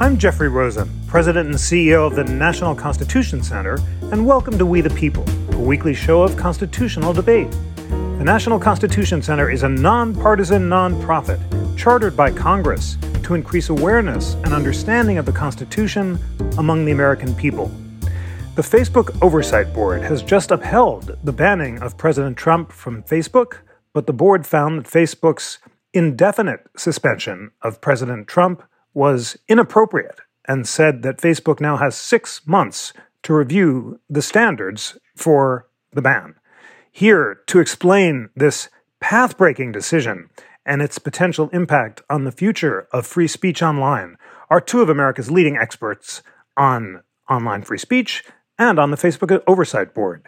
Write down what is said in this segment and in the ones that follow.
I'm Jeffrey Rosen, President and CEO of the National Constitution Center, and welcome to We the People, a weekly show of constitutional debate. The National Constitution Center is a nonpartisan nonprofit chartered by Congress to increase awareness and understanding of the Constitution among the American people. The Facebook Oversight Board has just upheld the banning of President Trump from Facebook, but the board found that Facebook's indefinite suspension of President Trump was inappropriate and said that Facebook now has six months to review the standards for the ban. Here to explain this path breaking decision and its potential impact on the future of free speech online are two of America's leading experts on online free speech and on the Facebook Oversight Board.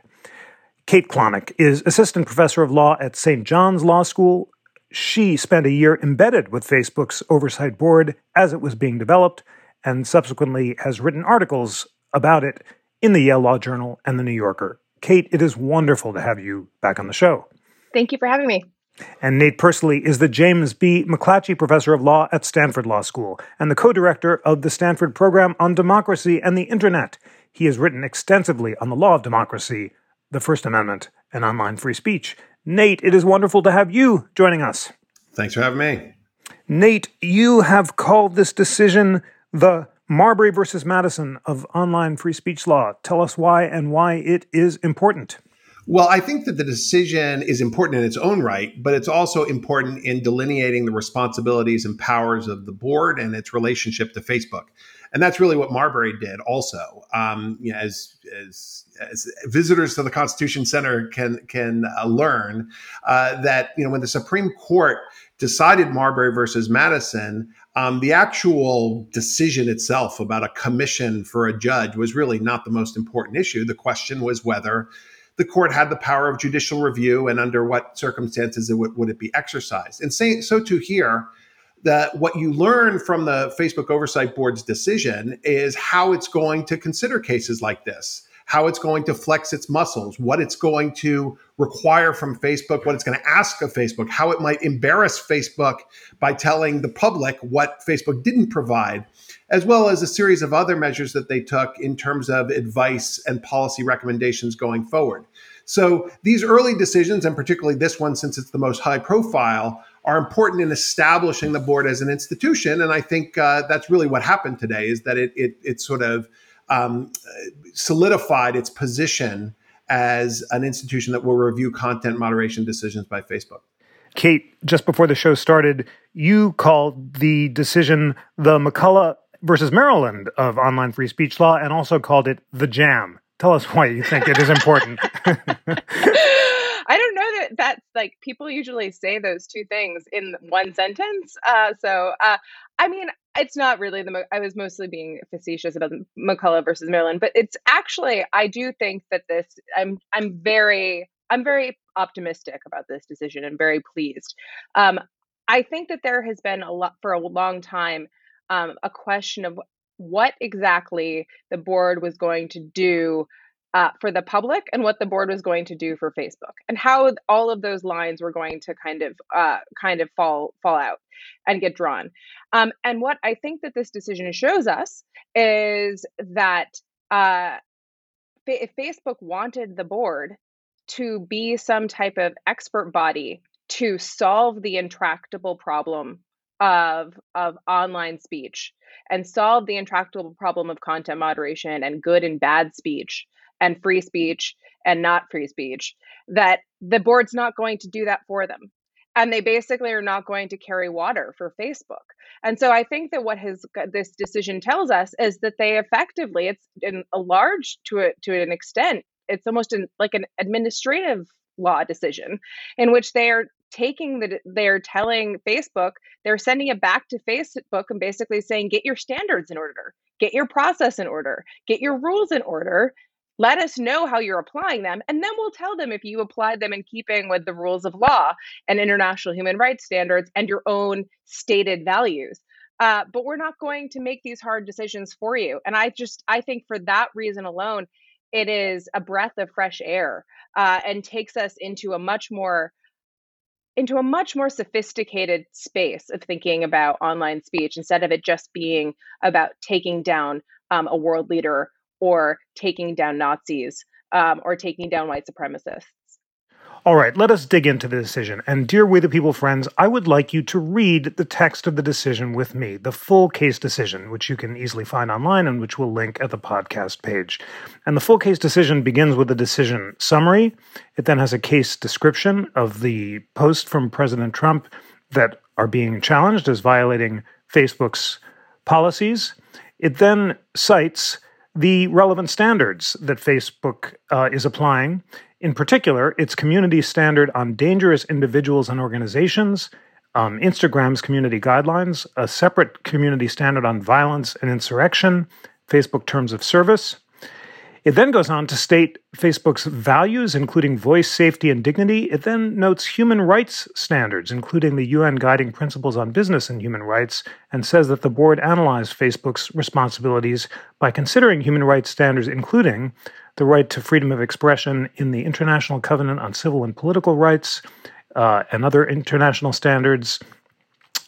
Kate Klonick is assistant professor of law at St. John's Law School she spent a year embedded with Facebook's oversight board as it was being developed and subsequently has written articles about it in the Yale Law Journal and the New Yorker. Kate, it is wonderful to have you back on the show. Thank you for having me. And Nate Persily is the James B. McClatchy Professor of Law at Stanford Law School and the co director of the Stanford Program on Democracy and the Internet. He has written extensively on the law of democracy, the First Amendment, and online free speech. Nate, it is wonderful to have you joining us. Thanks for having me. Nate, you have called this decision the Marbury versus Madison of online free speech law. Tell us why and why it is important. Well, I think that the decision is important in its own right, but it's also important in delineating the responsibilities and powers of the board and its relationship to Facebook and that's really what Marbury did. Also, um, you know, as, as, as visitors to the Constitution Center can can uh, learn uh, that you know when the Supreme Court decided Marbury versus Madison, um, the actual decision itself about a commission for a judge was really not the most important issue. The question was whether the court had the power of judicial review and under what circumstances it would, would it be exercised. And say, so too here that what you learn from the Facebook Oversight Board's decision is how it's going to consider cases like this, how it's going to flex its muscles, what it's going to require from Facebook, what it's going to ask of Facebook, how it might embarrass Facebook by telling the public what Facebook didn't provide, as well as a series of other measures that they took in terms of advice and policy recommendations going forward. So these early decisions, and particularly this one, since it's the most high profile, are important in establishing the board as an institution. And I think uh, that's really what happened today is that it it, it sort of um, solidified its position as an institution that will review content moderation decisions by Facebook. Kate, just before the show started, you called the decision the McCulloch versus Maryland of online free speech law and also called it the jam. Tell us why you think it is important. I don't know that that's like people usually say those two things in one sentence. Uh, so, uh, I mean, it's not really the. I was mostly being facetious about McCulloch versus Maryland, but it's actually I do think that this. I'm I'm very I'm very optimistic about this decision and very pleased. Um, I think that there has been a lot for a long time um, a question of what exactly the board was going to do uh, for the public and what the board was going to do for Facebook and how all of those lines were going to kind of uh, kind of fall fall out and get drawn. Um, and what I think that this decision shows us is that uh, if Facebook wanted the board to be some type of expert body to solve the intractable problem of of online speech and solve the intractable problem of content moderation and good and bad speech and free speech and not free speech, that the board's not going to do that for them. And they basically are not going to carry water for Facebook. And so I think that what his this decision tells us is that they effectively, it's in a large to a, to an extent, it's almost in, like an administrative law decision in which they are taking the they're telling Facebook they're sending it back to Facebook and basically saying get your standards in order get your process in order get your rules in order let us know how you're applying them, and then we'll tell them if you applied them in keeping with the rules of law and international human rights standards and your own stated values. Uh, but we're not going to make these hard decisions for you. And I just, I think for that reason alone, it is a breath of fresh air uh, and takes us into a much more into a much more sophisticated space of thinking about online speech instead of it just being about taking down um, a world leader or taking down Nazis um, or taking down white supremacists. All right, let us dig into the decision. And, dear We the People friends, I would like you to read the text of the decision with me, the full case decision, which you can easily find online and which we'll link at the podcast page. And the full case decision begins with a decision summary. It then has a case description of the post from President Trump that are being challenged as violating Facebook's policies. It then cites the relevant standards that Facebook uh, is applying in particular, its community standard on dangerous individuals and organizations, um, Instagram's community guidelines, a separate community standard on violence and insurrection, Facebook terms of service. It then goes on to state Facebook's values, including voice safety and dignity. It then notes human rights standards, including the UN Guiding Principles on Business and Human Rights, and says that the board analyzed Facebook's responsibilities by considering human rights standards, including the right to freedom of expression in the International Covenant on Civil and Political Rights uh, and other international standards,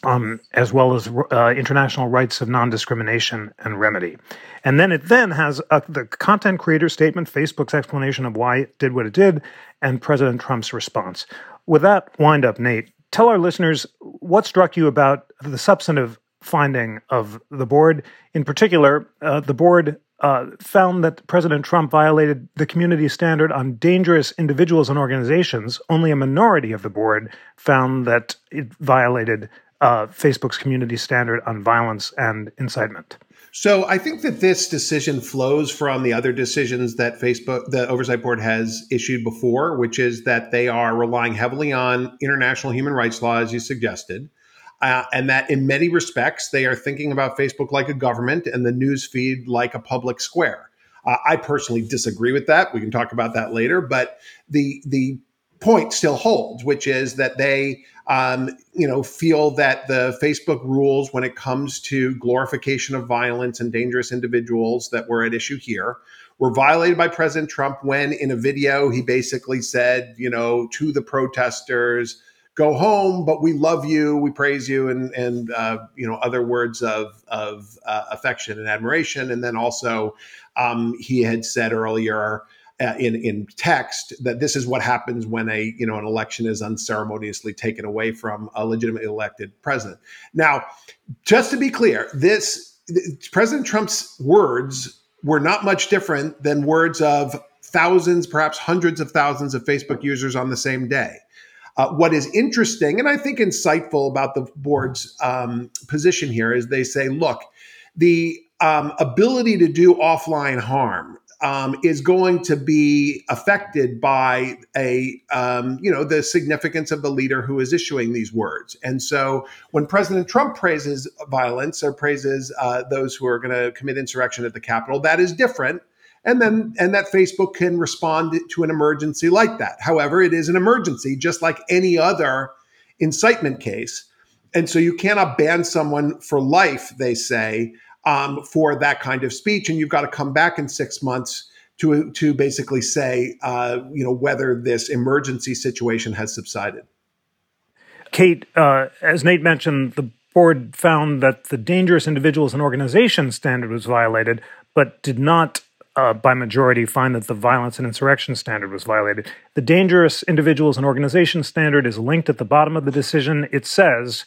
um, as well as uh, international rights of non-discrimination and remedy. And then it then has uh, the content creator statement, Facebook's explanation of why it did what it did, and President Trump's response. With that wind up, Nate, tell our listeners what struck you about the substantive finding of the board. In particular, uh, the board uh, found that President Trump violated the community standard on dangerous individuals and organizations. Only a minority of the board found that it violated uh, Facebook's community standard on violence and incitement. So I think that this decision flows from the other decisions that Facebook, the oversight board has issued before, which is that they are relying heavily on international human rights law, as you suggested uh, and that in many respects they are thinking about Facebook like a government and the news feed like a public square. Uh, I personally disagree with that. We can talk about that later, but the the point still holds, which is that they um, you know feel that the Facebook rules when it comes to glorification of violence and dangerous individuals that were at issue here were violated by President Trump when in a video he basically said, you know, to the protesters, go home, but we love you, we praise you, and and uh, you know other words of of uh, affection and admiration. And then also, um, he had said earlier. Uh, in in text that this is what happens when a you know an election is unceremoniously taken away from a legitimately elected president. Now, just to be clear, this President Trump's words were not much different than words of thousands, perhaps hundreds of thousands of Facebook users on the same day. Uh, what is interesting and I think insightful about the board's um, position here is they say, look, the um, ability to do offline harm um, is going to be affected by a um, you know the significance of the leader who is issuing these words. And so when President Trump praises violence or praises uh, those who are going to commit insurrection at the Capitol, that is different and then and that Facebook can respond to an emergency like that. However, it is an emergency, just like any other incitement case, and so you cannot ban someone for life. They say um, for that kind of speech, and you've got to come back in six months to to basically say, uh, you know, whether this emergency situation has subsided. Kate, uh, as Nate mentioned, the board found that the dangerous individuals and organizations standard was violated, but did not uh, by majority find that the violence and insurrection standard was violated. The dangerous individuals and organizations standard is linked at the bottom of the decision. It says,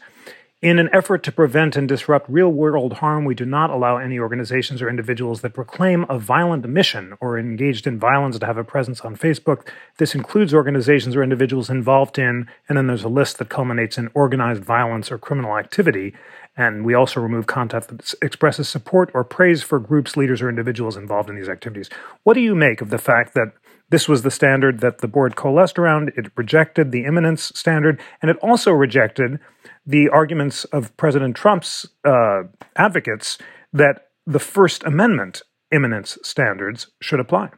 in an effort to prevent and disrupt real world harm, we do not allow any organizations or individuals that proclaim a violent mission or engaged in violence to have a presence on Facebook. This includes organizations or individuals involved in, and then there's a list that culminates in organized violence or criminal activity. And we also remove content that expresses support or praise for groups, leaders, or individuals involved in these activities. What do you make of the fact that this was the standard that the board coalesced around? It rejected the imminence standard, and it also rejected the arguments of President Trump's uh, advocates that the First Amendment imminence standards should apply.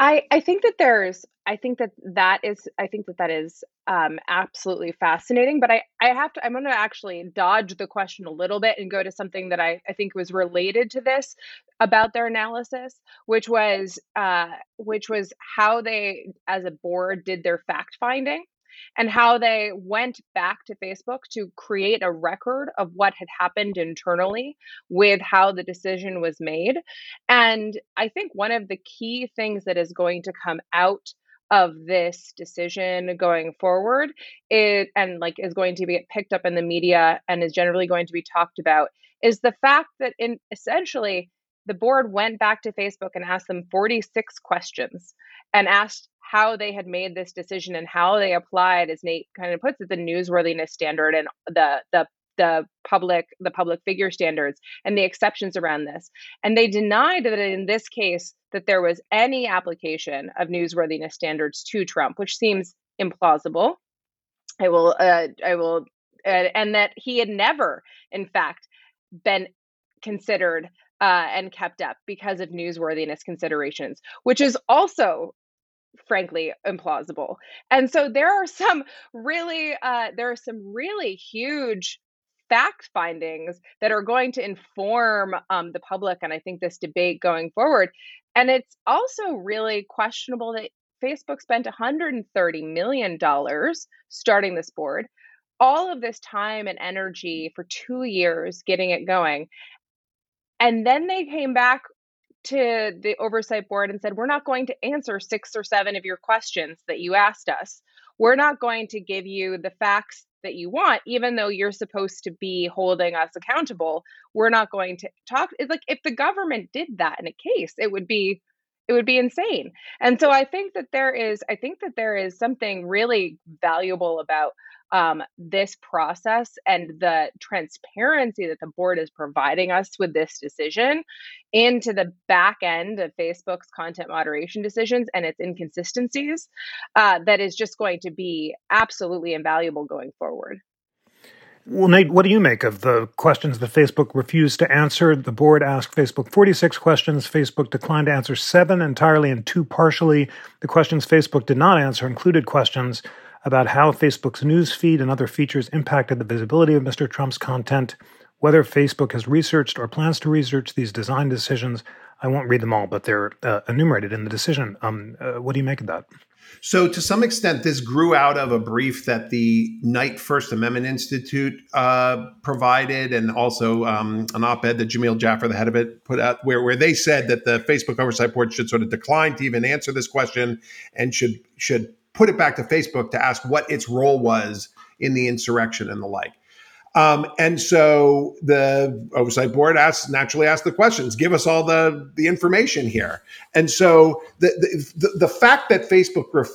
I, I think that there's I think that that is I think that that is um, absolutely fascinating. But I I have to I'm going to actually dodge the question a little bit and go to something that I I think was related to this about their analysis, which was uh, which was how they as a board did their fact finding. And how they went back to Facebook to create a record of what had happened internally with how the decision was made. And I think one of the key things that is going to come out of this decision going forward it and like is going to be picked up in the media and is generally going to be talked about is the fact that in essentially the board went back to Facebook and asked them 46 questions and asked how they had made this decision and how they applied, as Nate kind of puts it, the newsworthiness standard and the the the public the public figure standards and the exceptions around this. And they denied that in this case that there was any application of newsworthiness standards to trump which seems implausible. I will uh, i will uh, and that he had never in fact been considered uh, and kept up because of newsworthiness considerations, which is also frankly implausible. And so there are some really uh, there are some really huge fact findings that are going to inform um, the public and I think this debate going forward. And it's also really questionable that Facebook spent 130 million dollars starting this board all of this time and energy for two years getting it going. And then they came back to the oversight board and said, We're not going to answer six or seven of your questions that you asked us. We're not going to give you the facts that you want, even though you're supposed to be holding us accountable. We're not going to talk. It's like if the government did that in a case, it would be it would be insane. And so I think that there is I think that there is something really valuable about um, this process and the transparency that the board is providing us with this decision into the back end of Facebook's content moderation decisions and its inconsistencies uh, that is just going to be absolutely invaluable going forward. Well, Nate, what do you make of the questions that Facebook refused to answer? The board asked Facebook 46 questions. Facebook declined to answer seven entirely and two partially. The questions Facebook did not answer included questions about how Facebook's news feed and other features impacted the visibility of Mr. Trump's content, whether Facebook has researched or plans to research these design decisions. I won't read them all, but they're uh, enumerated in the decision. Um, uh, what do you make of that? So, to some extent, this grew out of a brief that the Knight First Amendment Institute uh, provided, and also um, an op-ed that Jameel Jaffer, the head of it, put out, where where they said that the Facebook Oversight Board should sort of decline to even answer this question and should should put it back to Facebook to ask what its role was in the insurrection and the like. Um, and so the oversight board asks naturally asked the questions, give us all the the information here. And so the the, the fact that Facebook ref-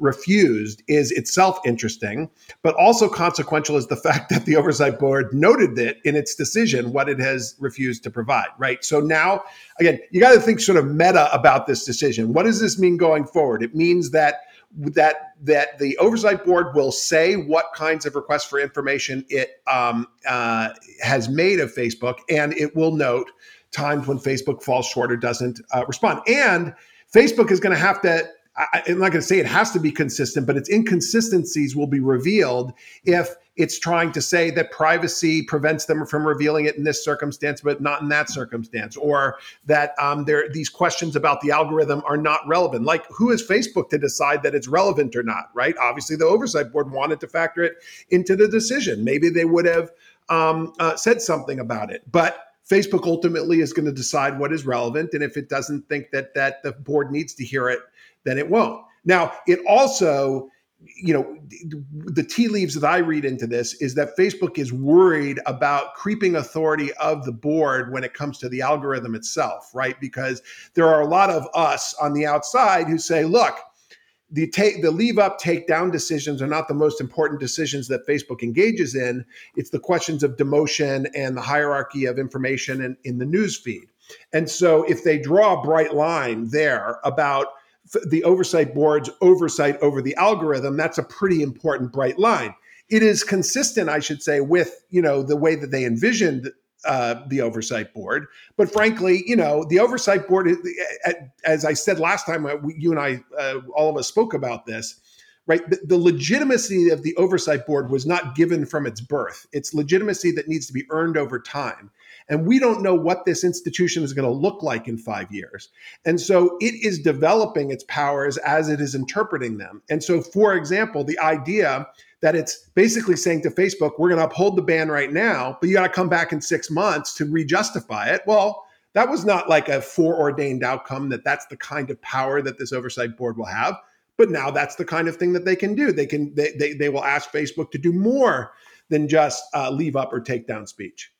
refused is itself interesting, but also consequential is the fact that the oversight board noted that in its decision what it has refused to provide. Right. So now again, you got to think sort of meta about this decision. What does this mean going forward? It means that that that the oversight board will say what kinds of requests for information it um, uh, has made of Facebook, and it will note times when Facebook falls short or doesn't uh, respond. And Facebook is going to have to I, am not going to say it has to be consistent, but its inconsistencies will be revealed if it's trying to say that privacy prevents them from revealing it in this circumstance, but not in that circumstance, or that um, there these questions about the algorithm are not relevant. Like, who is Facebook to decide that it's relevant or not? Right? Obviously, the oversight board wanted to factor it into the decision. Maybe they would have um, uh, said something about it, but Facebook ultimately is going to decide what is relevant, and if it doesn't think that that the board needs to hear it then it won't. Now, it also, you know, the tea leaves that I read into this is that Facebook is worried about creeping authority of the board when it comes to the algorithm itself, right? Because there are a lot of us on the outside who say, look, the take the leave up take down decisions are not the most important decisions that Facebook engages in. It's the questions of demotion and the hierarchy of information in, in the news feed. And so if they draw a bright line there about the oversight board's oversight over the algorithm, that's a pretty important bright line. It is consistent, I should say, with you know the way that they envisioned uh, the oversight board. But frankly, you know, the oversight board, as I said last time, uh, you and I, uh, all of us spoke about this, right? The, the, legitimacy of the oversight board was not given from its birth. It's legitimacy that needs to be earned over time. And we don't know what this institution is going to look like in five years. And so it is developing its powers as it is interpreting them. And so, for example, the idea that it's basically saying to Facebook, we're going to uphold the ban right now, but you got to come back in six months to re-justify it. Well, that was not like a foreordained outcome that that's the kind of power that this oversight board will have. But now that's the kind of thing that they can do. They can they they, they will ask Facebook to do more than just uh, leave up or take down speech.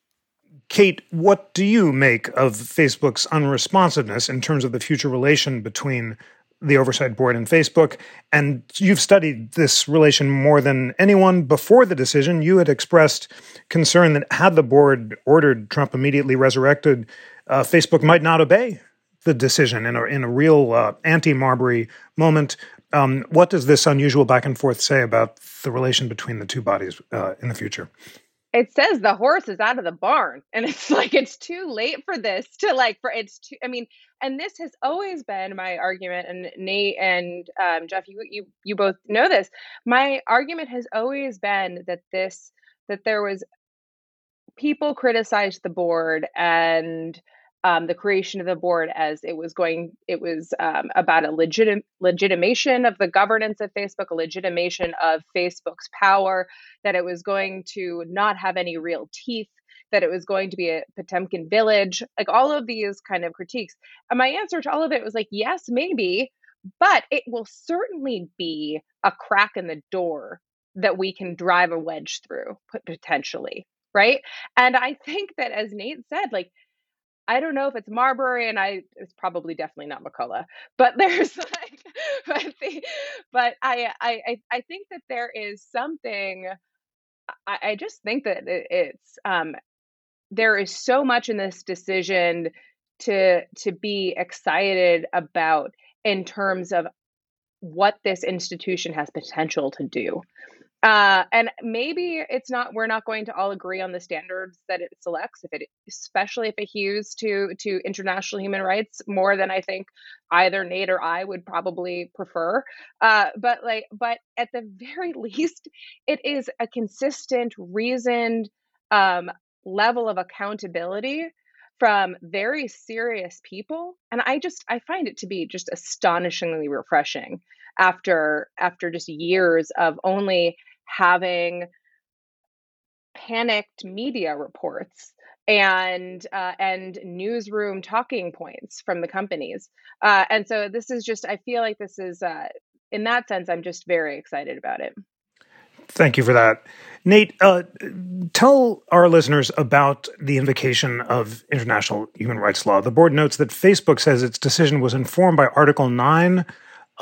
Kate, what do you make of Facebook's unresponsiveness in terms of the future relation between the oversight board and Facebook. And you've studied this relation more than anyone before the decision. You had expressed concern that had the board ordered Trump immediately resurrected, uh, Facebook might not obey the decision in a, in a real uh, anti Marbury moment. Um, what does this unusual back and forth say about the relation between the two bodies uh, in the future? it says the horse is out of the barn and it's like it's too late for this to like for it's too i mean and this has always been my argument and nate and um, jeff you, you you both know this my argument has always been that this that there was people criticized the board and um, the creation of the board as it was going it was um, about a legit legitimation of the governance of facebook a legitimation of facebook's power that it was going to not have any real teeth that it was going to be a potemkin village like all of these kind of critiques. And my answer to all of it was like yes maybe but it will certainly be a crack in the door that we can drive a wedge through potentially right? And i think that as nate said like I don't know if it's Marbury, and I it's probably definitely not McCulloch, but there's like, but the, but I I I think that there is something. I, I just think that it's um there is so much in this decision to to be excited about in terms of what this institution has potential to do. Uh, and maybe it's not. We're not going to all agree on the standards that it selects. If it, especially if it hews to to international human rights more than I think either Nate or I would probably prefer. Uh, but like, but at the very least, it is a consistent, reasoned um, level of accountability from very serious people and i just i find it to be just astonishingly refreshing after after just years of only having panicked media reports and uh, and newsroom talking points from the companies uh, and so this is just i feel like this is uh, in that sense i'm just very excited about it. Thank you for that. Nate uh, tell our listeners about the invocation of international human rights law. The board notes that facebook says its decision was informed by article 9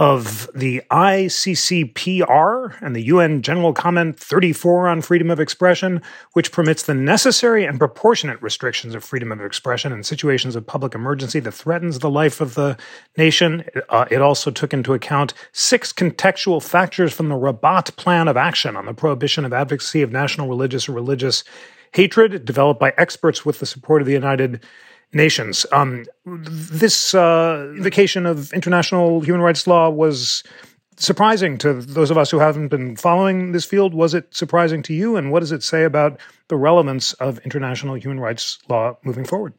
of the ICCPR and the UN General Comment 34 on freedom of expression, which permits the necessary and proportionate restrictions of freedom of expression in situations of public emergency that threatens the life of the nation. Uh, it also took into account six contextual factors from the Rabat Plan of Action on the prohibition of advocacy of national religious or religious hatred, developed by experts with the support of the United nations. Um, this uh, invocation of international human rights law was surprising to those of us who haven't been following this field. Was it surprising to you? And what does it say about the relevance of international human rights law moving forward?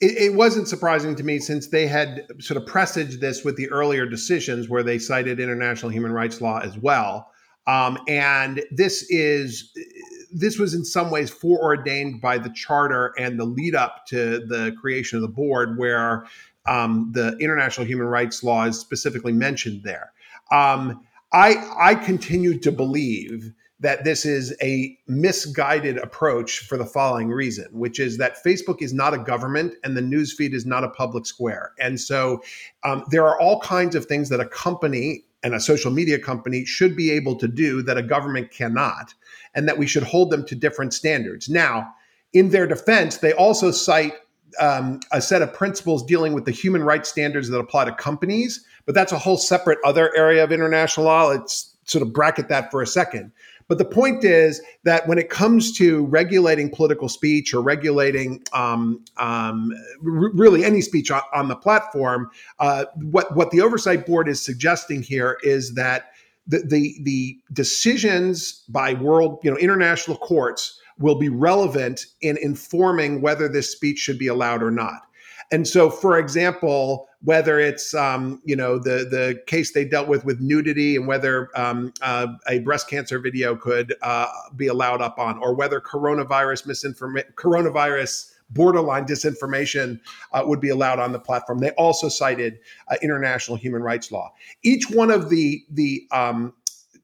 It, it, wasn't surprising to me since they had sort of presaged this with the earlier decisions where they cited international human rights law as well. Um, and this is this was in some ways foreordained by the charter and the lead up to the creation of the board, where um, the international human rights law is specifically mentioned there. Um, I, I continue to believe that this is a misguided approach for the following reason, which is that Facebook is not a government and the newsfeed is not a public square. And so um, there are all kinds of things that a company and a social media company should be able to do that a government cannot and that we should hold them to different standards. Now, in their defense, they also cite um, a set of principles dealing with the human rights standards that apply to companies, but that's a whole separate other area of international law. Let's sort of bracket that for a second. But the point is that when it comes to regulating political speech or regulating um, um, r- really any speech on, on the platform, uh, what what the oversight board is suggesting here is that the, the, the decisions by world, you know, international courts will be relevant in informing whether this speech should be allowed or not. And so, for example, whether it's um, you know the the case they dealt with with nudity and whether um, uh, a breast cancer video could uh, be allowed up on, or whether coronavirus misinformation, coronavirus borderline disinformation uh, would be allowed on the platform. They also cited uh, international human rights law. Each one of the the um,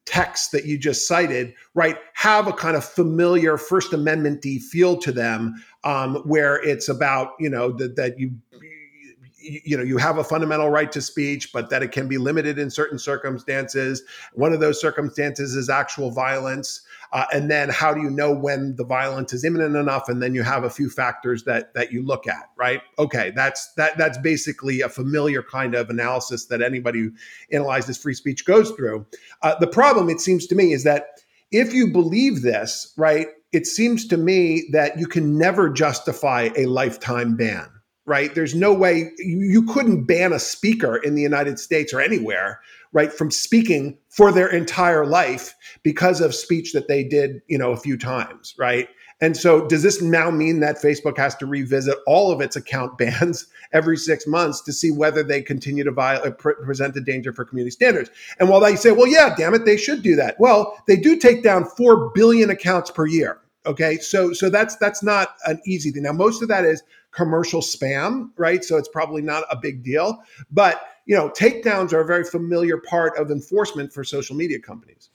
texts that you just cited, right, have a kind of familiar First Amendment feel to them, um, where it's about you know that that you you know you have a fundamental right to speech but that it can be limited in certain circumstances. One of those circumstances is actual violence uh, and then how do you know when the violence is imminent enough? And then you have a few factors that that you look at right? Okay that's that that's basically a familiar kind of analysis that anybody who analyzes free speech goes through. Uh, the problem it seems to me is that if you believe this right it seems to me that you can never justify a lifetime ban right? There's no way you, you couldn't ban a speaker in the united states or anywhere right from speaking for their entire life because of speech that they did you know a few times right? And so does this now mean that facebook has to revisit all of its account bans every six months to see whether they continue to violate, uh, pre- present a danger for community standards? And while they say well yeah damn it they should do that well they do take down 4 billion accounts per year okay? So so that's that's not an easy thing. Now most of that is commercial spam right so it's probably not a big deal but you know, takedowns are a very familiar part of enforcement for social media companies.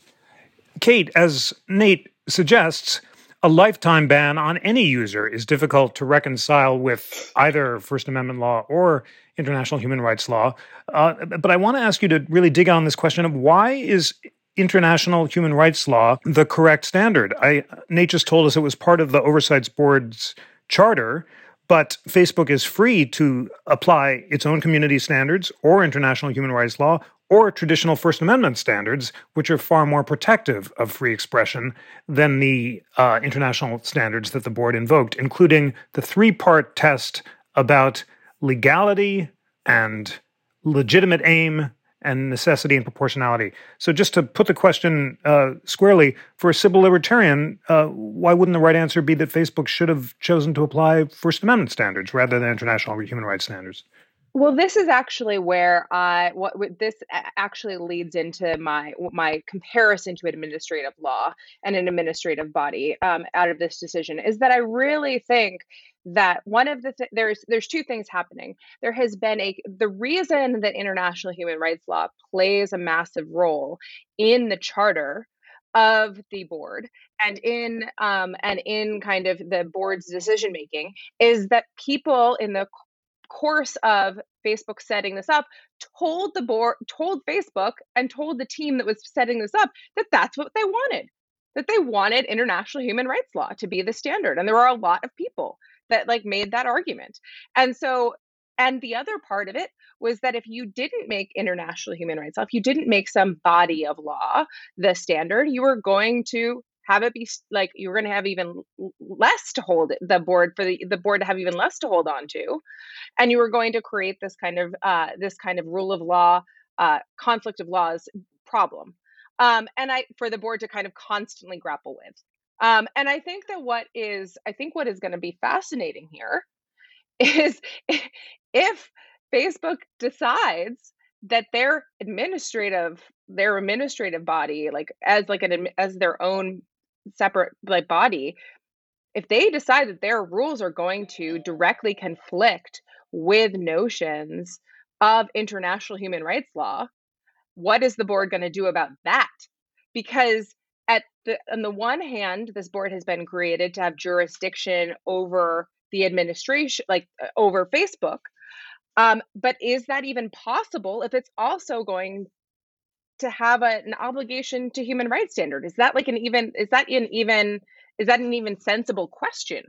Kate, as Nate suggests, a lifetime ban on any user is difficult to reconcile with either First Amendment law or international human rights law. Uh, but I want to ask you to really dig on this question of why is international human rights law the correct standard? I, Nate just told us it was part of the Oversight Board's charter. But Facebook is free to apply its own community standards or international human rights law or traditional First Amendment standards, which are far more protective of free expression than the uh, international standards that the board invoked, including the three part test about legality and legitimate aim and necessity and proportionality. So, just to put the question uh, squarely, for a civil libertarian, uh, why wouldn't the right answer be that Facebook should have chosen to apply First Amendment standards rather than international human rights standards? Well, this is actually where I what, what this actually leads into my my comparison to administrative law and an administrative body um, out of this decision is that I really think that one of the th- there's there's two things happening. There has been a the reason that international human rights law plays a massive role in the charter of the board and in um, and in kind of the board's decision making is that people in the course of Facebook setting this up, told the board, told Facebook, and told the team that was setting this up that that's what they wanted. That they wanted international human rights law to be the standard. And there are a lot of people that like made that argument. And so, and the other part of it was that if you didn't make international human rights law, if you didn't make some body of law the standard, you were going to have it be like you're going to have even less to hold the board for the, the board to have even less to hold on to and you were going to create this kind of uh, this kind of rule of law uh, conflict of laws problem um, and i for the board to kind of constantly grapple with um, and i think that what is i think what is going to be fascinating here is if facebook decides that their administrative their administrative body like as like an as their own separate like body if they decide that their rules are going to directly conflict with notions of international human rights law what is the board going to do about that? Because at the on the one hand this board has been created to have jurisdiction over the administration like over facebook um, but is that even possible if it's also going to have a, an obligation to human rights standard? Is that like an even is that an even is that an even sensible question?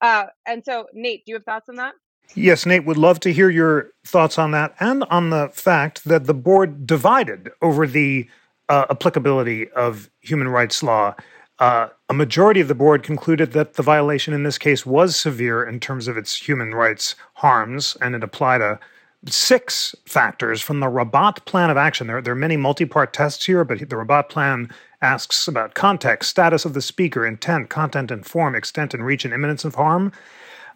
Uh, and so, Nate, do you have thoughts on that? Yes, Nate, would love to hear your thoughts on that and on the fact that the board divided over the uh, applicability of human rights law. Uh, a majority of the board concluded that the violation in this case was severe in terms of its human rights harms, and it applied a six factors from the Rabat Plan of Action. There, there are many multi part tests here, but the Rabat Plan asks about context, status of the speaker, intent, content and form, extent and reach, and imminence of harm.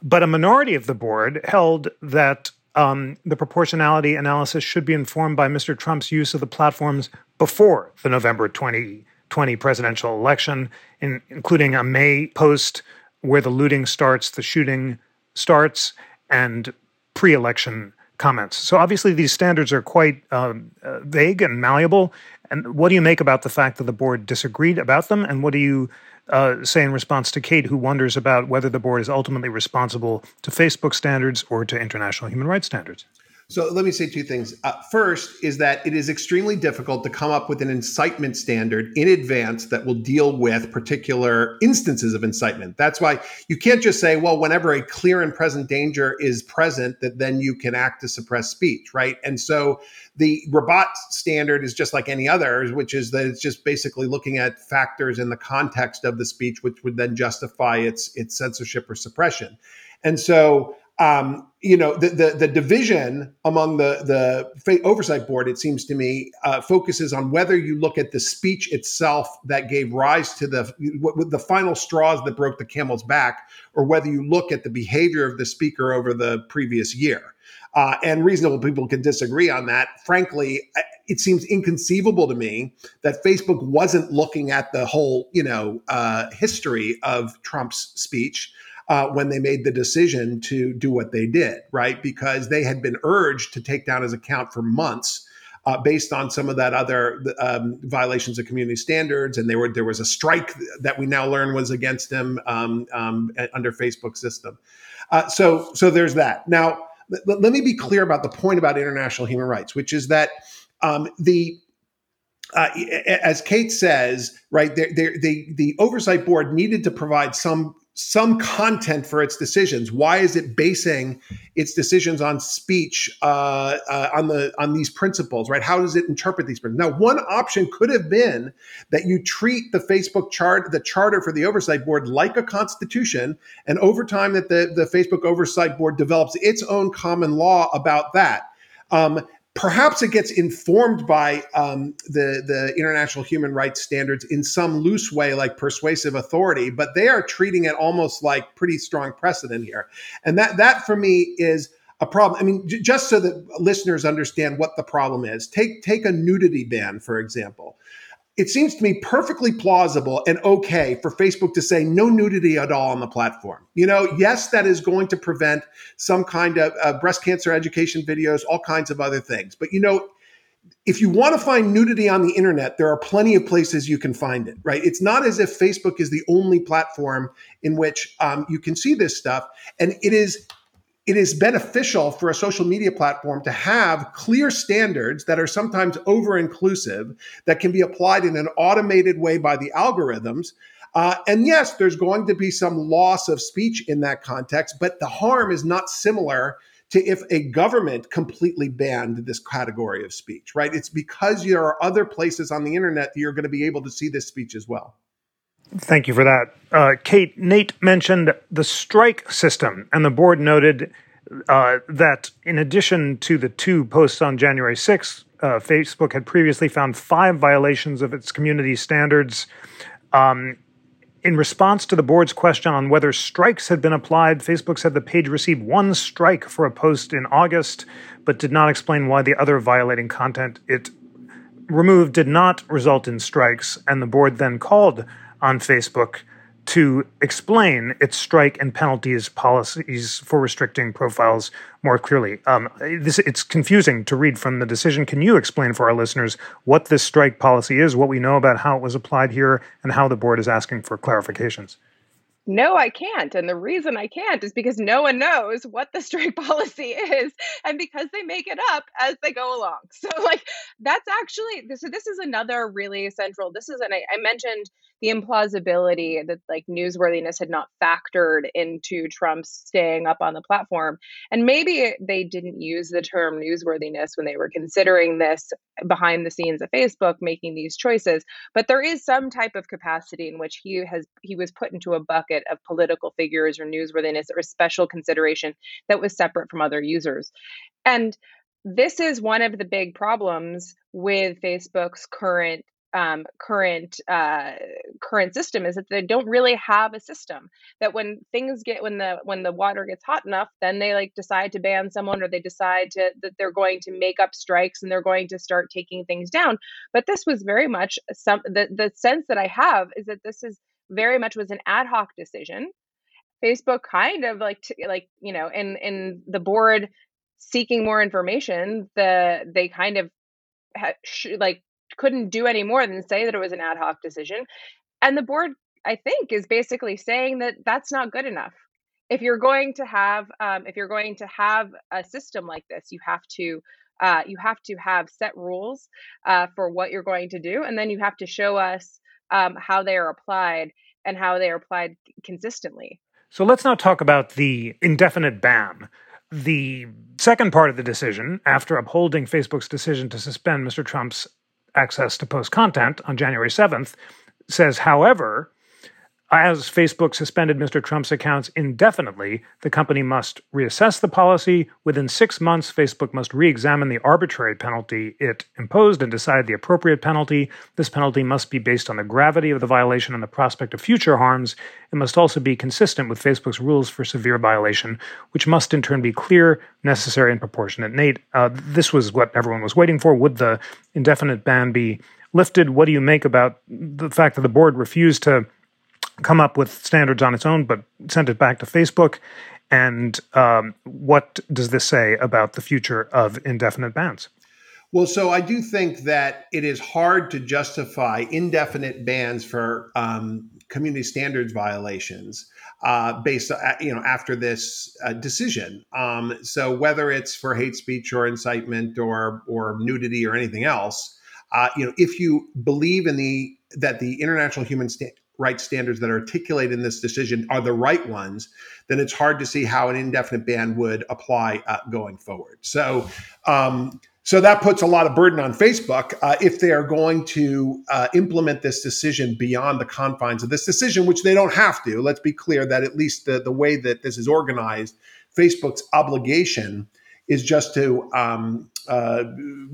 But a minority of the board held that um, the proportionality analysis should be informed by Mr. Trump's use of the platforms before the November 2020 presidential election, in, including a May post where the looting starts, the shooting starts, and pre election comments. So obviously, these standards are quite um, uh, vague and malleable. And what do you make about the fact that the board disagreed about them? And what do you uh, say in response to Kate, who wonders about whether the board is ultimately responsible to Facebook standards or to international human rights standards? So let me say two things. Uh, first is that it is extremely difficult to come up with an incitement standard in advance that will deal with particular instances of incitement. That's why you can't just say, well, whenever a clear and present danger is present, that then you can act to suppress speech, right? And so the Rabat standard is just like any other, which is that it's just basically looking at factors in the context of the speech, which would then justify its its censorship or suppression. And so um, you know the, the, the division among the the oversight board it seems to me uh, focuses on whether you look at the speech itself that gave rise to the the final straws that broke the camel's back or whether you look at the behavior of the speaker over the previous year. Uh, and reasonable people can disagree on that. Frankly it seems inconceivable to me that facebook wasn't looking at the whole you know uh, history of trump's speech uh, when they made the decision to do what they did, right? Because they had been urged to take down his account for months. Uh, based on some of that other um, violations of community standards, and were there was a strike that we now learn was against him um, um, under Facebook system. Uh, so so there's that. Now let, let, me be clear about the point about international human rights, which is that um, the uh, as Kate says, right, the oversight board needed to provide some some content for its decisions. Why is it basing its decisions on speech uh, uh, on the on these principles? Right? How does it interpret these principles? Now, one option could have been that you treat the Facebook chart, the charter for the oversight board, like a constitution, and over time that the the Facebook oversight board develops its own common law about that. Um, perhaps it gets informed by um, the the international human rights standards in some loose way, like persuasive authority, but they are treating it almost like pretty strong precedent here, and that that for me is a problem. I mean, j- just so that listeners understand what the problem is, take take a nudity ban for example it seems to me perfectly plausible and okay for Facebook to say no nudity at all on the platform. You know, yes, that is going to prevent some kind of uh, breast cancer education videos, all kinds of other things. But you know, if you want to find nudity on the internet, there are plenty of places you can find it, right? It's not as if Facebook is the only platform in which um, you can see this stuff. And it is it is beneficial for a social media platform to have clear standards that are sometimes over inclusive that can be applied in an automated way by the algorithms. Uh, and yes, there's going to be some loss of speech in that context, but the harm is not similar to if a government completely banned this category of speech, right? It's because there are other places on the internet that you're going to be able to see this speech as well. Thank you for that. Uh, Kate, Nate mentioned the strike system, and the board noted uh, that in addition to the two posts on January 6th, uh, Facebook had previously found five violations of its community standards. Um, in response to the board's question on whether strikes had been applied, Facebook said the page received one strike for a post in August, but did not explain why the other violating content it removed did not result in strikes. And the board then called on Facebook to explain its strike and penalties policies for restricting profiles more clearly. Um, this, it's confusing to read from the decision. Can you explain for our listeners what this strike policy is, what we know about how it was applied here, and how the board is asking for clarifications? no, I can't. And the reason I can't is because no one knows what the strike policy is and because they make it up as they go along. So, like, that's actually so. This is another really central. This is, and I, I mentioned the implausibility that like newsworthiness had not factored into Trump's staying up on the platform. And maybe they didn't use the term newsworthiness when they were considering this behind the scenes of Facebook making these choices. But there is some type of capacity in which he has he was put into a bucket of political figures or newsworthiness or special consideration that was separate from other users. And this is one of the big problems with Facebook's current um, current uh, current system is that they don't really have a system that when things get when the when the water gets hot enough then they like decide to ban someone or they decide to that they're going to make up strikes and they're going to start taking things down. But this was very much some the, the sense that i have is that this is very much was an ad hoc decision. Facebook kind of like t- like you know in in the board seeking more information the they kind of ha- sh- like couldn't do any more than say that it was an ad hoc decision. And the board, I think, is basically saying that that's not good enough. If you're going to have, um, if you're going to have a system like this, you have to, uh, you have to have set rules uh, for what you're going to do, and then you have to show us um, how they are applied and how they are applied consistently. So let's now talk about the indefinite ban. The second part of the decision, after upholding Facebook's decision to suspend Mr. Trump's access to post content on January 7th, says, however, as Facebook suspended Mr. Trump's accounts indefinitely, the company must reassess the policy. Within six months, Facebook must re examine the arbitrary penalty it imposed and decide the appropriate penalty. This penalty must be based on the gravity of the violation and the prospect of future harms. It must also be consistent with Facebook's rules for severe violation, which must in turn be clear, necessary, and proportionate. Nate, uh, this was what everyone was waiting for. Would the indefinite ban be lifted? What do you make about the fact that the board refused to? Come up with standards on its own, but sent it back to Facebook. And um, what does this say about the future of indefinite bans? Well, so I do think that it is hard to justify indefinite bans for um, community standards violations uh, based, uh, you know, after this uh, decision. Um, so whether it's for hate speech or incitement or or nudity or anything else, uh, you know, if you believe in the that the international human sta- rights standards that are articulated in this decision are the right ones, then it's hard to see how an indefinite ban would apply uh, going forward. So, um, so that puts a lot of burden on Facebook uh, if they are going to uh, implement this decision beyond the confines of this decision, which they don't have to. Let's be clear that at least the, the way that this is organized, Facebook's obligation is just to um, uh,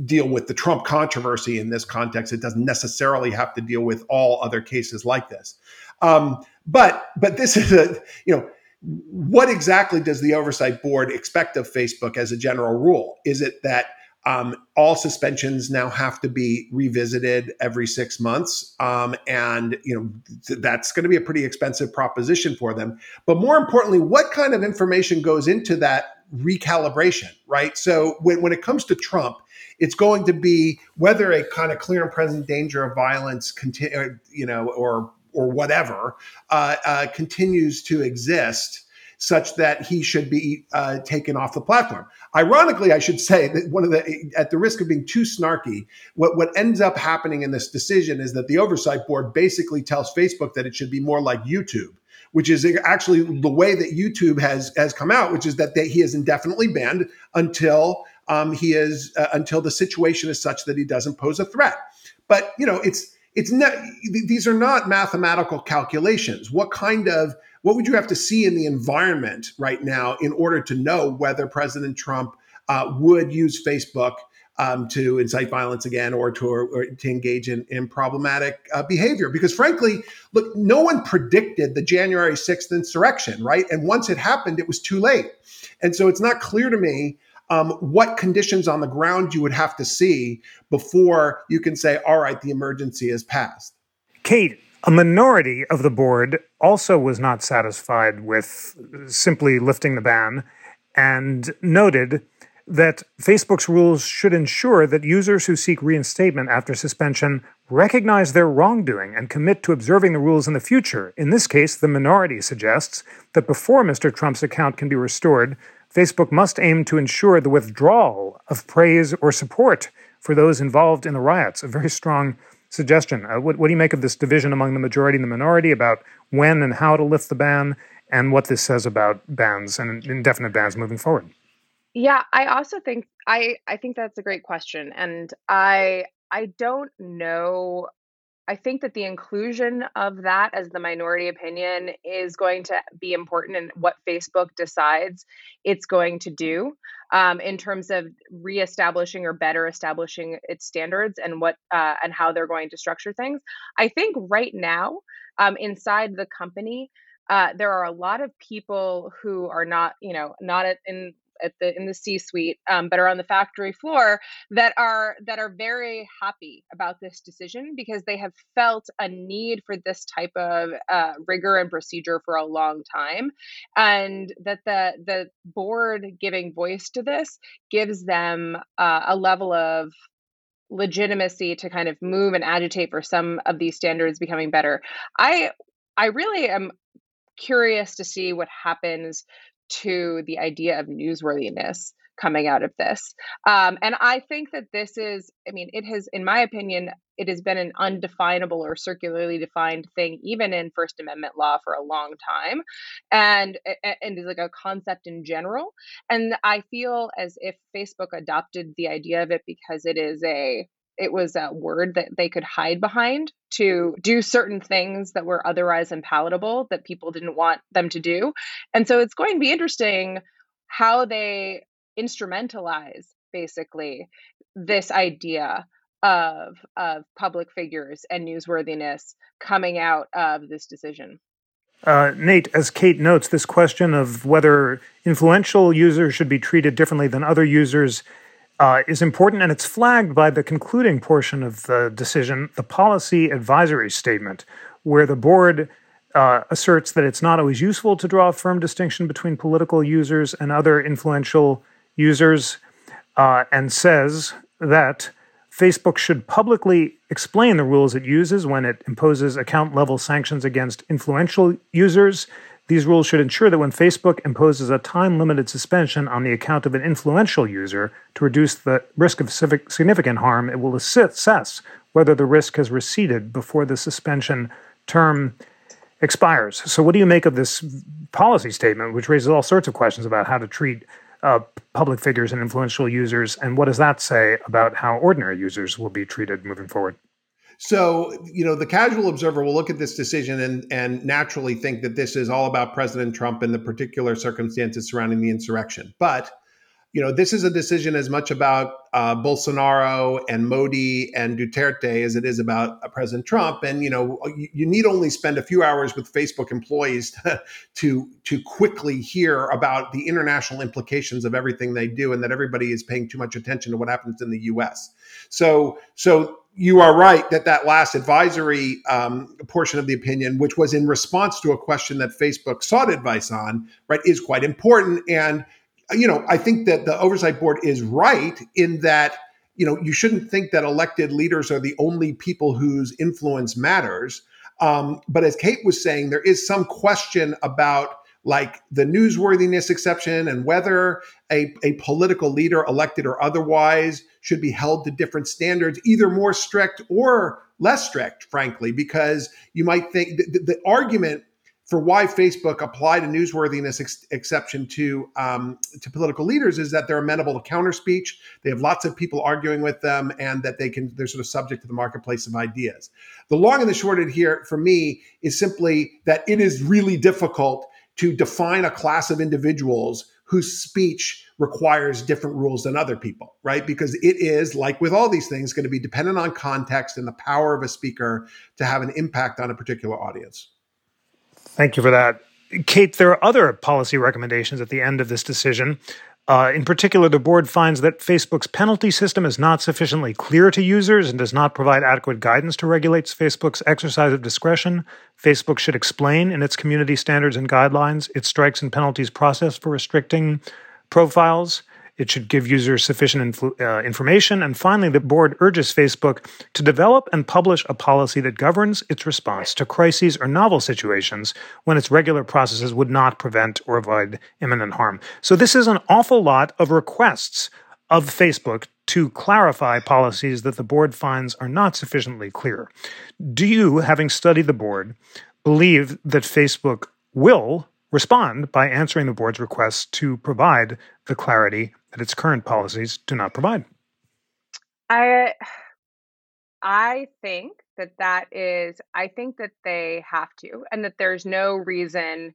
deal with the Trump controversy in this context. It doesn't necessarily have to deal with all other cases like this. Um, but but this is a you know what exactly does the oversight board expect of Facebook as a general rule? Is it that um, all suspensions now have to be revisited every six months, um, and you know that's going to be a pretty expensive proposition for them. But more importantly, what kind of information goes into that recalibration? Right. So when, when it comes to Trump, it's going to be whether a kind of clear and present danger of violence, continue, you know, or or whatever, uh, uh, continues to exist such that he should be uh, taken off the platform. Ironically, I should say that one of the, at the risk of being too snarky, what, what ends up happening in this decision is that the oversight board basically tells Facebook that it should be more like YouTube which is actually the way that YouTube has has come out, which is that they, he is indefinitely banned until um, he is uh, until the situation is such that he doesn't pose a threat. But you know, it's it's not these are not mathematical calculations. What kind of what would you have to see in the environment right now in order to know whether President Trump uh, would use Facebook um, to incite violence again or to, or, to engage in, in problematic uh, behavior? Because frankly, look, no one predicted the January 6th insurrection, right? And once it happened, it was too late. And so it's not clear to me um, what conditions on the ground you would have to see before you can say, all right, the emergency has passed. Kate, a minority of the board also was not satisfied with simply lifting the ban and noted that Facebook's rules should ensure that users who seek reinstatement after suspension recognize their wrongdoing and commit to observing the rules in the future. In this case, the minority suggests that before Mr. Trump's account can be restored, Facebook must aim to ensure the withdrawal of praise or support for those involved in the riots. A very strong suggestion. Uh, what, what do you make of this division among the majority and the minority about when and how to lift the ban, and what this says about bans and indefinite bans moving forward? Yeah, I also think I I think that's a great question, and I I don't know I think that the inclusion of that as the minority opinion is going to be important in what Facebook decides it's going to do um, in terms of reestablishing or better establishing its standards and what uh, and how they're going to structure things. I think right now um, inside the company. Uh, there are a lot of people who are not, you know, not in at the in the C-suite, um, but are on the factory floor that are that are very happy about this decision because they have felt a need for this type of uh, rigor and procedure for a long time, and that the the board giving voice to this gives them uh, a level of legitimacy to kind of move and agitate for some of these standards becoming better. I I really am curious to see what happens to the idea of newsworthiness coming out of this. Um, and I think that this is, I mean, it has, in my opinion, it has been an undefinable or circularly defined thing, even in First Amendment law for a long time, and and is like a concept in general. And I feel as if Facebook adopted the idea of it because it is a it was a word that they could hide behind to do certain things that were otherwise unpalatable that people didn't want them to do. And so it's going to be interesting how they instrumentalize basically this idea of of public figures and newsworthiness coming out of this decision. Uh, Nate, as Kate notes, this question of whether influential users should be treated differently than other users uh, is important, and it's flagged by the concluding portion of the decision, the policy advisory statement, where the board uh, asserts that it's not always useful to draw a firm distinction between political users and other influential users, uh, and says that Facebook should publicly explain the rules it uses when it imposes account level sanctions against influential users these rules should ensure that when Facebook imposes a time limited suspension on the account of an influential user to reduce the risk of significant harm, it will assess whether the risk has receded before the suspension term expires. So, what do you make of this policy statement, which raises all sorts of questions about how to treat uh, public figures and influential users? And what does that say about how ordinary users will be treated moving forward? So, you know, the casual observer will look at this decision and and naturally think that this is all about President Trump and the particular circumstances surrounding the insurrection. But, you know, this is a decision as much about uh, Bolsonaro and Modi and Duterte as it is about uh, President Trump. And you know, you, you, need only spend a few hours with Facebook employees to, to to quickly hear about the international implications of everything they do, and that everybody is paying too much attention to what happens in the U.S. So, so you are right that that last advisory um, portion of the opinion, which was in response to a question that Facebook sought advice on, right, is quite important. And you know, I think that the oversight board is right in that you know you shouldn't think that elected leaders are the only people whose influence matters. Um, but as Kate was saying, there is some question about like the newsworthiness exception and whether a, a political leader, elected or otherwise, should be held to different standards, either more strict or less strict, frankly, because you might think the, the argument for why Facebook applied a newsworthiness ex- exception to um, to political leaders is that they're amenable to counter speech. They have lots of people arguing with them, and that they can they're sort of subject to the marketplace of ideas. The long and the short of here for me is simply that it is really difficult to define a class of individuals whose speech requires different rules than other people, right? Because it is, like with all these things, going to be dependent on context and the power of a speaker to have an impact on a particular audience. Thank you for that. Kate, there are other policy recommendations at the end of this decision. Uh, in particular, the board finds that Facebook's penalty system is not sufficiently clear to users and does not provide adequate guidance to regulate Facebook's exercise of discretion. Facebook should explain in its community standards and guidelines its strikes and penalties process for restricting profiles. It should give users sufficient uh, information. And finally, the board urges Facebook to develop and publish a policy that governs its response to crises or novel situations when its regular processes would not prevent or avoid imminent harm. So, this is an awful lot of requests of Facebook to clarify policies that the board finds are not sufficiently clear. Do you, having studied the board, believe that Facebook will respond by answering the board's requests to provide the clarity that its current policies do not provide. I I think that that is I think that they have to and that there's no reason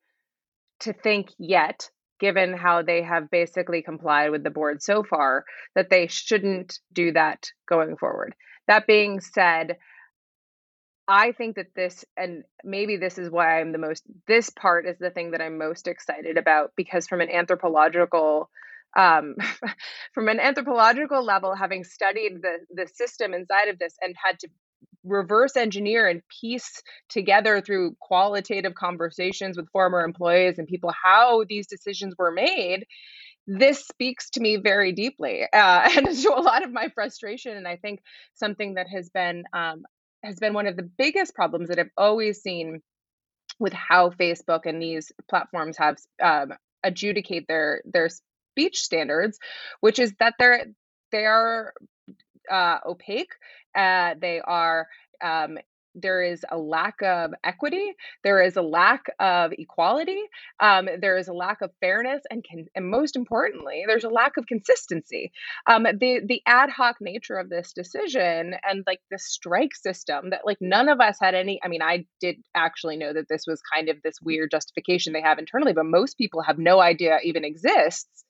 to think yet given how they have basically complied with the board so far that they shouldn't do that going forward. That being said, I think that this, and maybe this is why I'm the most, this part is the thing that I'm most excited about because from an anthropological, um, from an anthropological level, having studied the the system inside of this and had to reverse engineer and piece together through qualitative conversations with former employees and people how these decisions were made this speaks to me very deeply uh, and to a lot of my frustration and i think something that has been um, has been one of the biggest problems that i've always seen with how facebook and these platforms have um, adjudicate their their speech standards which is that they're they are uh, opaque uh, they are um, there is a lack of equity there is a lack of equality um, there is a lack of fairness and, and most importantly there's a lack of consistency. Um, the the ad hoc nature of this decision and like the strike system that like none of us had any i mean i did actually know that this was kind of this weird justification they have internally but most people have no idea even exists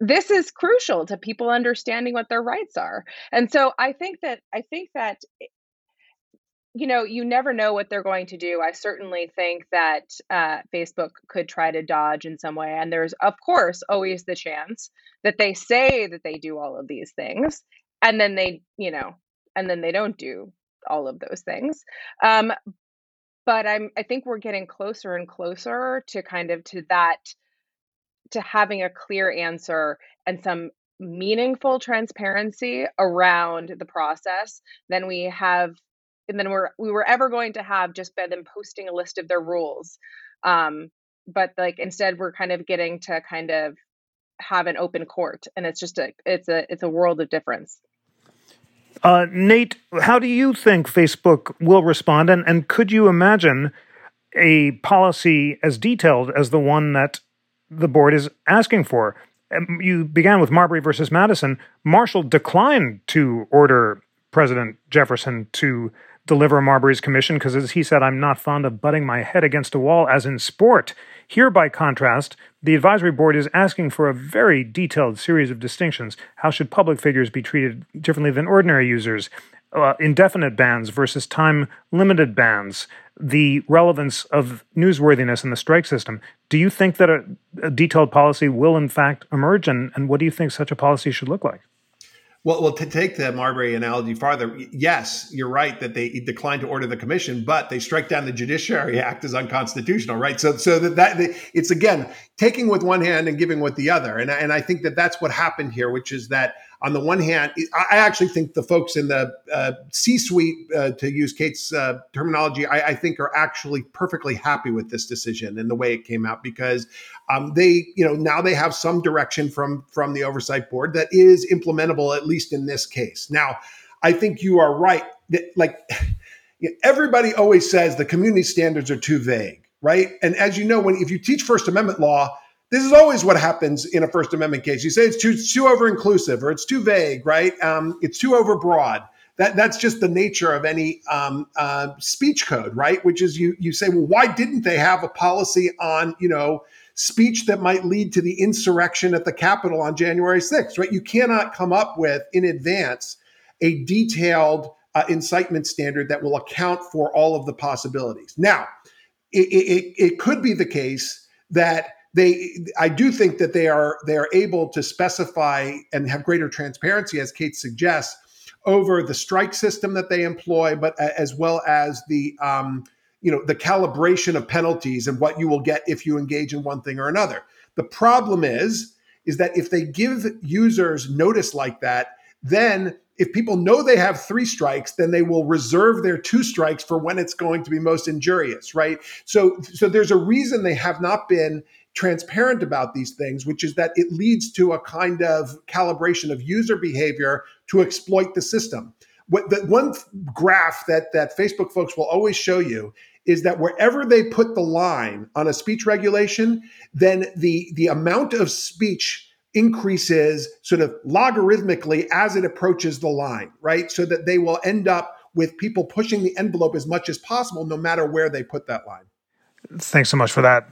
this is crucial to people understanding what their rights are. And so i think that i think that you know you never know what they're going to do. I certainly think that uh, facebook could try to dodge in some way and there's of course always the chance that they say that they do all of these things and then they you know and then they don't do all of those things. Um, but i'm i think we're getting closer and closer to kind of to that to having a clear answer and some meaningful transparency around the process than we have and then we're we were ever going to have just by them posting a list of their rules um but like instead we're kind of getting to kind of have an open court and it's just a it's a it's a world of difference uh, Nate, how do you think Facebook will respond? And, and could you imagine a policy as detailed as the one that the board is asking for. Um, you began with Marbury versus Madison. Marshall declined to order President Jefferson to deliver Marbury's commission because, as he said, I'm not fond of butting my head against a wall, as in sport. Here, by contrast, the advisory board is asking for a very detailed series of distinctions. How should public figures be treated differently than ordinary users? Uh, indefinite bans versus time limited bans the relevance of newsworthiness in the strike system. Do you think that a, a, detailed policy will, in fact, emerge? And, and what do you think such a policy should look like? Well, well, to take the Marbury analogy farther, yes, you're right that they declined to order the commission, but they strike down the Judiciary Act as unconstitutional, right? So, so that, that it's again taking with one hand and giving with the other, and and I think that that's what happened here, which is that on the one hand, I actually think the folks in the uh, C-suite, uh, to use Kate's uh, terminology, I, I, think are actually perfectly happy with this decision and the way it came out because um, they, you know, now they have some direction from from the oversight board that is implementable at least in this case. Now, I think you are right. That, like everybody always says, the community standards are too vague, right? And as you know, when if you teach First Amendment law this is always what happens in a First Amendment case. You say it's too too over inclusive or it's too vague, right? Um, it's too overbroad. That that's just the nature of any um, uh, speech code, right? Which is you you say, well, why didn't they have a policy on you know speech that might lead to the insurrection at the Capitol on January 6th, right? You cannot come up with in advance a detailed uh, incitement standard that will account for all of the possibilities. Now, it, it, it could be the case that they i do think that they are they are able to specify and have greater transparency as kate suggests over the strike system that they employ but as well as the um, you know the calibration of penalties and what you will get if you engage in one thing or another. The problem is is that if they give users notice like that then if people know they have three strikes then they will reserve their two strikes for when it's going to be most injurious right? So so there's a reason they have not been transparent about these things, which is that it leads to a kind of calibration of user behavior to exploit the system. What the one graph that that Facebook folks will always show you is that wherever they put the line on a speech regulation, then the the amount of speech increases sort of logarithmically as it approaches the line, right? So that they will end up with people pushing the envelope as much as possible, no matter where they put that line. Thanks so much for that.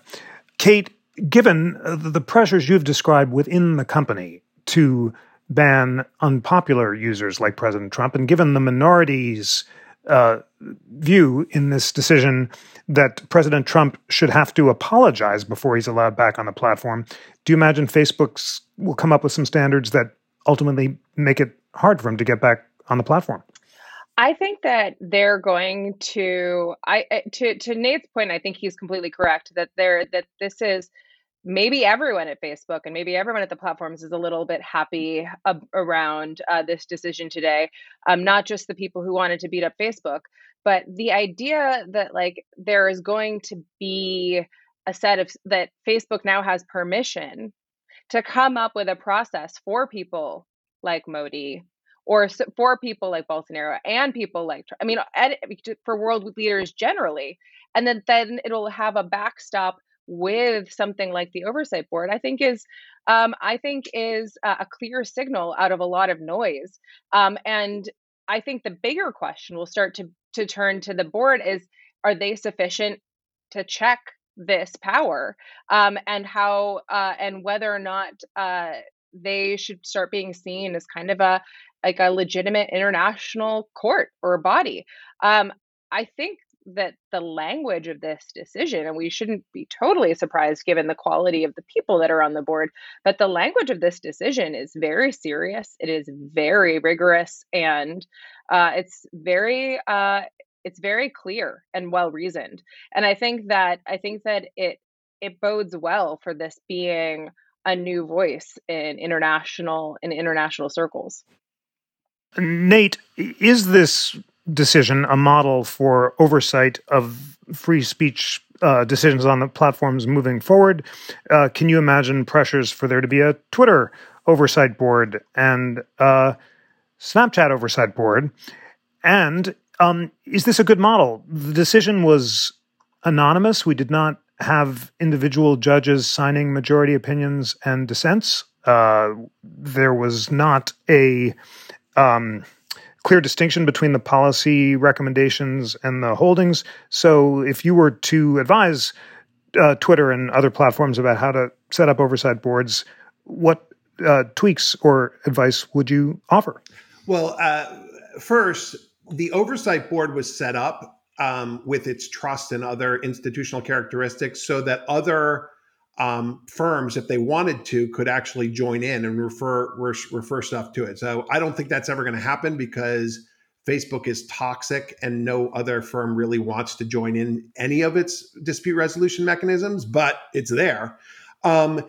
Kate, given the pressures you've described within the company to ban unpopular users like President Trump, and given the minority's uh, view in this decision that President Trump should have to apologize before he's allowed back on the platform, do you imagine Facebook's will come up with some standards that ultimately make it hard for him to get back on the platform? I think that they're going to I to to Nate's point I think he's completely correct that there that this is maybe everyone at Facebook and maybe everyone at the platforms is a little bit happy around uh, this decision today. Um, not just the people who wanted to beat up Facebook, but the idea that like there is going to be a set of that Facebook now has permission to come up with a process for people like Modi or for people like Bolsonaro and people like I mean for world leaders generally and then then it'll have a backstop with something like the oversight board i think is um, i think is a, clear signal out of a lot of noise. Um, and i think the bigger question will start to to turn to the board is are they sufficient to check this power? Um, and how uh, and whether or not uh, they should start being seen as kind of a like a legitimate international court or body. Um, i think that the language of this decision, and we shouldn't be totally surprised given the quality of the people that are on the board, but the language of this decision is very serious. It is very rigorous, and uh, it's very uh, it's very clear and well reasoned. And I think that I think that it it bodes well for this being a new voice in international in international circles. Nate, is this decision a model for oversight of free speech uh, decisions on the platforms moving forward? Uh, can you imagine pressures for there to be a Twitter oversight board and uh, Snapchat oversight board? And um, is this a good model? The decision was anonymous. We did not have individual judges signing majority opinions and dissents. Uh, there was not a um, clear distinction between the policy recommendations and the holdings. So if you were to advise uh, Twitter and other platforms about how to set up oversight boards, what uh, tweaks or advice would you offer? Well, uh, first, the oversight board was set up um, with its trust and other institutional characteristics so that other um, firms, if they wanted to, could actually join in and refer refer stuff to it. So I don't think that's ever going to happen because Facebook is toxic and no other firm really wants to join in any of its dispute resolution mechanisms, but it's there. Um,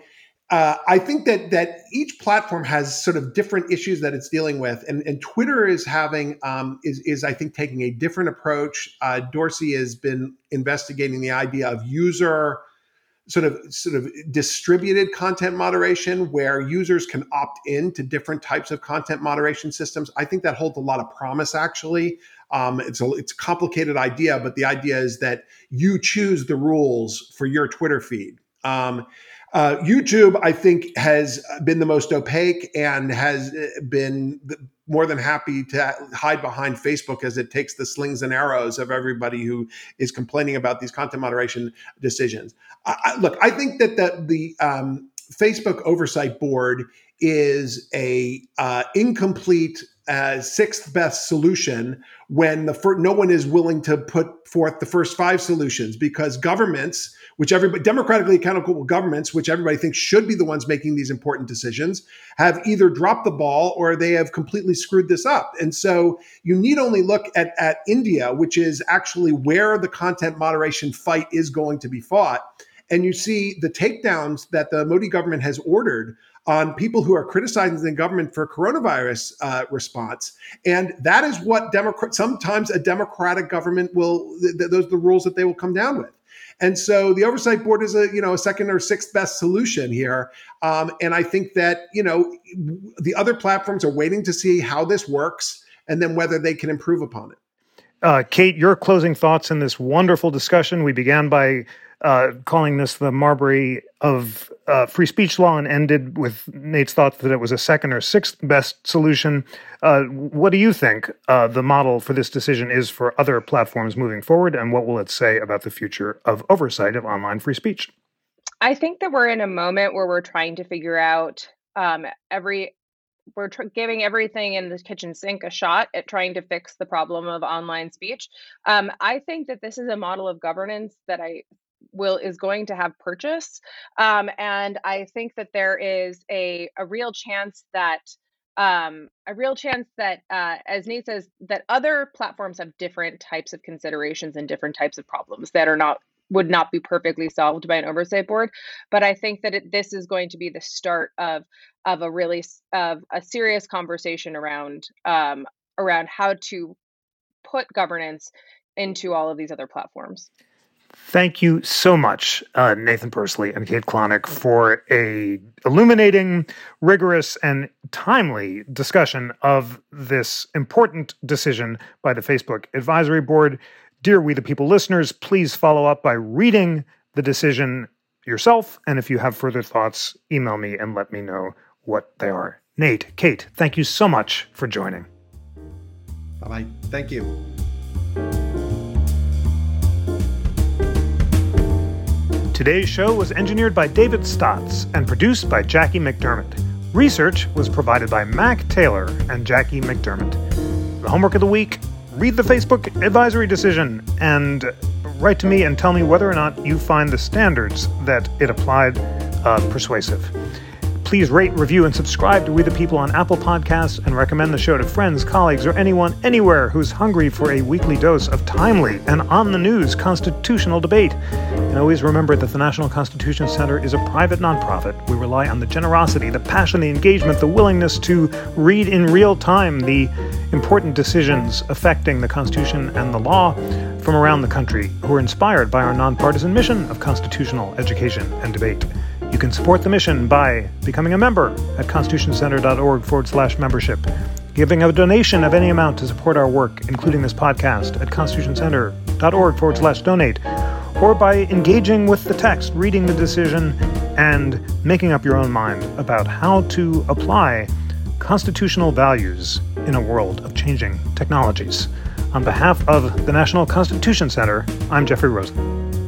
uh, I think that that each platform has sort of different issues that it's dealing with, and, and Twitter is having um, is is I think taking a different approach. Uh, Dorsey has been investigating the idea of user sort of sort of distributed content moderation where users can opt in to different types of content moderation systems. I think that holds a lot of promise actually. Um, it's a it's a complicated idea but the idea is that you choose the rules for your twitter feed. Um, uh, YouTube, I think, has been the most opaque and has uh, been more than happy to hide behind Facebook as it takes the slings and arrows of everybody who is complaining about these content moderation decisions. I, I, look, I think that the, the um, Facebook Oversight Board is a uh, incomplete uh, sixth best solution when the no one is willing to put forth the first five solutions because governments which everybody democratically accountable governments, which everybody thinks should be the ones making these important decisions, have either dropped the ball or they have completely screwed this up. And so you need only look at, at India, which is actually where the content moderation fight is going to be fought. And you see the takedowns that the Modi government has ordered on people who are criticizing the government for coronavirus uh, response, and that is what Democrat. Sometimes a democratic government will. Th- those are the rules that they will come down with. And so the oversight board is a you know a second or sixth best solution here. Um, and I think that you know the other platforms are waiting to see how this works and then whether they can improve upon it. Uh, Kate, your closing thoughts in this wonderful discussion. We began by uh, calling this the Marbury of uh, free speech law and ended with Nate's thoughts that it was a second or sixth best solution. Uh, what do you think uh, the model for this decision is for other platforms moving forward, and what will it say about the future of oversight of online free speech? I think that we're in a moment where we're trying to figure out um, every we're tr- giving everything in the kitchen sink a shot at trying to fix the problem of online speech. Um, I think that this is a model of governance that I will is going to have purchase, um, and I think that there is a a real chance that um, a real chance that, uh, as Nate says, that other platforms have different types of considerations and different types of problems that are not would not be perfectly solved by an oversight board. But I think that it, this is going to be the start of of a really of a serious conversation around um, around how to put governance into all of these other platforms. Thank you so much, uh, Nathan Persily and Kate Klonick, for a illuminating, rigorous, and timely discussion of this important decision by the Facebook Advisory Board. Dear We the People listeners, please follow up by reading the decision yourself. And if you have further thoughts, email me and let me know what they are. Nate, Kate, thank you so much for joining. Bye bye. Thank you. Today's show was engineered by David Stotz and produced by Jackie McDermott. Research was provided by Mac Taylor and Jackie McDermott. The homework of the week read the Facebook advisory decision and write to me and tell me whether or not you find the standards that it applied uh, persuasive. Please rate, review, and subscribe to We the People on Apple Podcasts and recommend the show to friends, colleagues, or anyone anywhere who's hungry for a weekly dose of timely and on the news constitutional debate. And always remember that the National Constitution Center is a private nonprofit. We rely on the generosity, the passion, the engagement, the willingness to read in real time the important decisions affecting the Constitution and the law from around the country who are inspired by our nonpartisan mission of constitutional education and debate. You can support the mission by becoming a member at constitutioncenter.org forward slash membership, giving a donation of any amount to support our work, including this podcast, at constitutioncenter.org forward slash donate, or by engaging with the text, reading the decision, and making up your own mind about how to apply constitutional values in a world of changing technologies. On behalf of the National Constitution Center, I'm Jeffrey Rosen.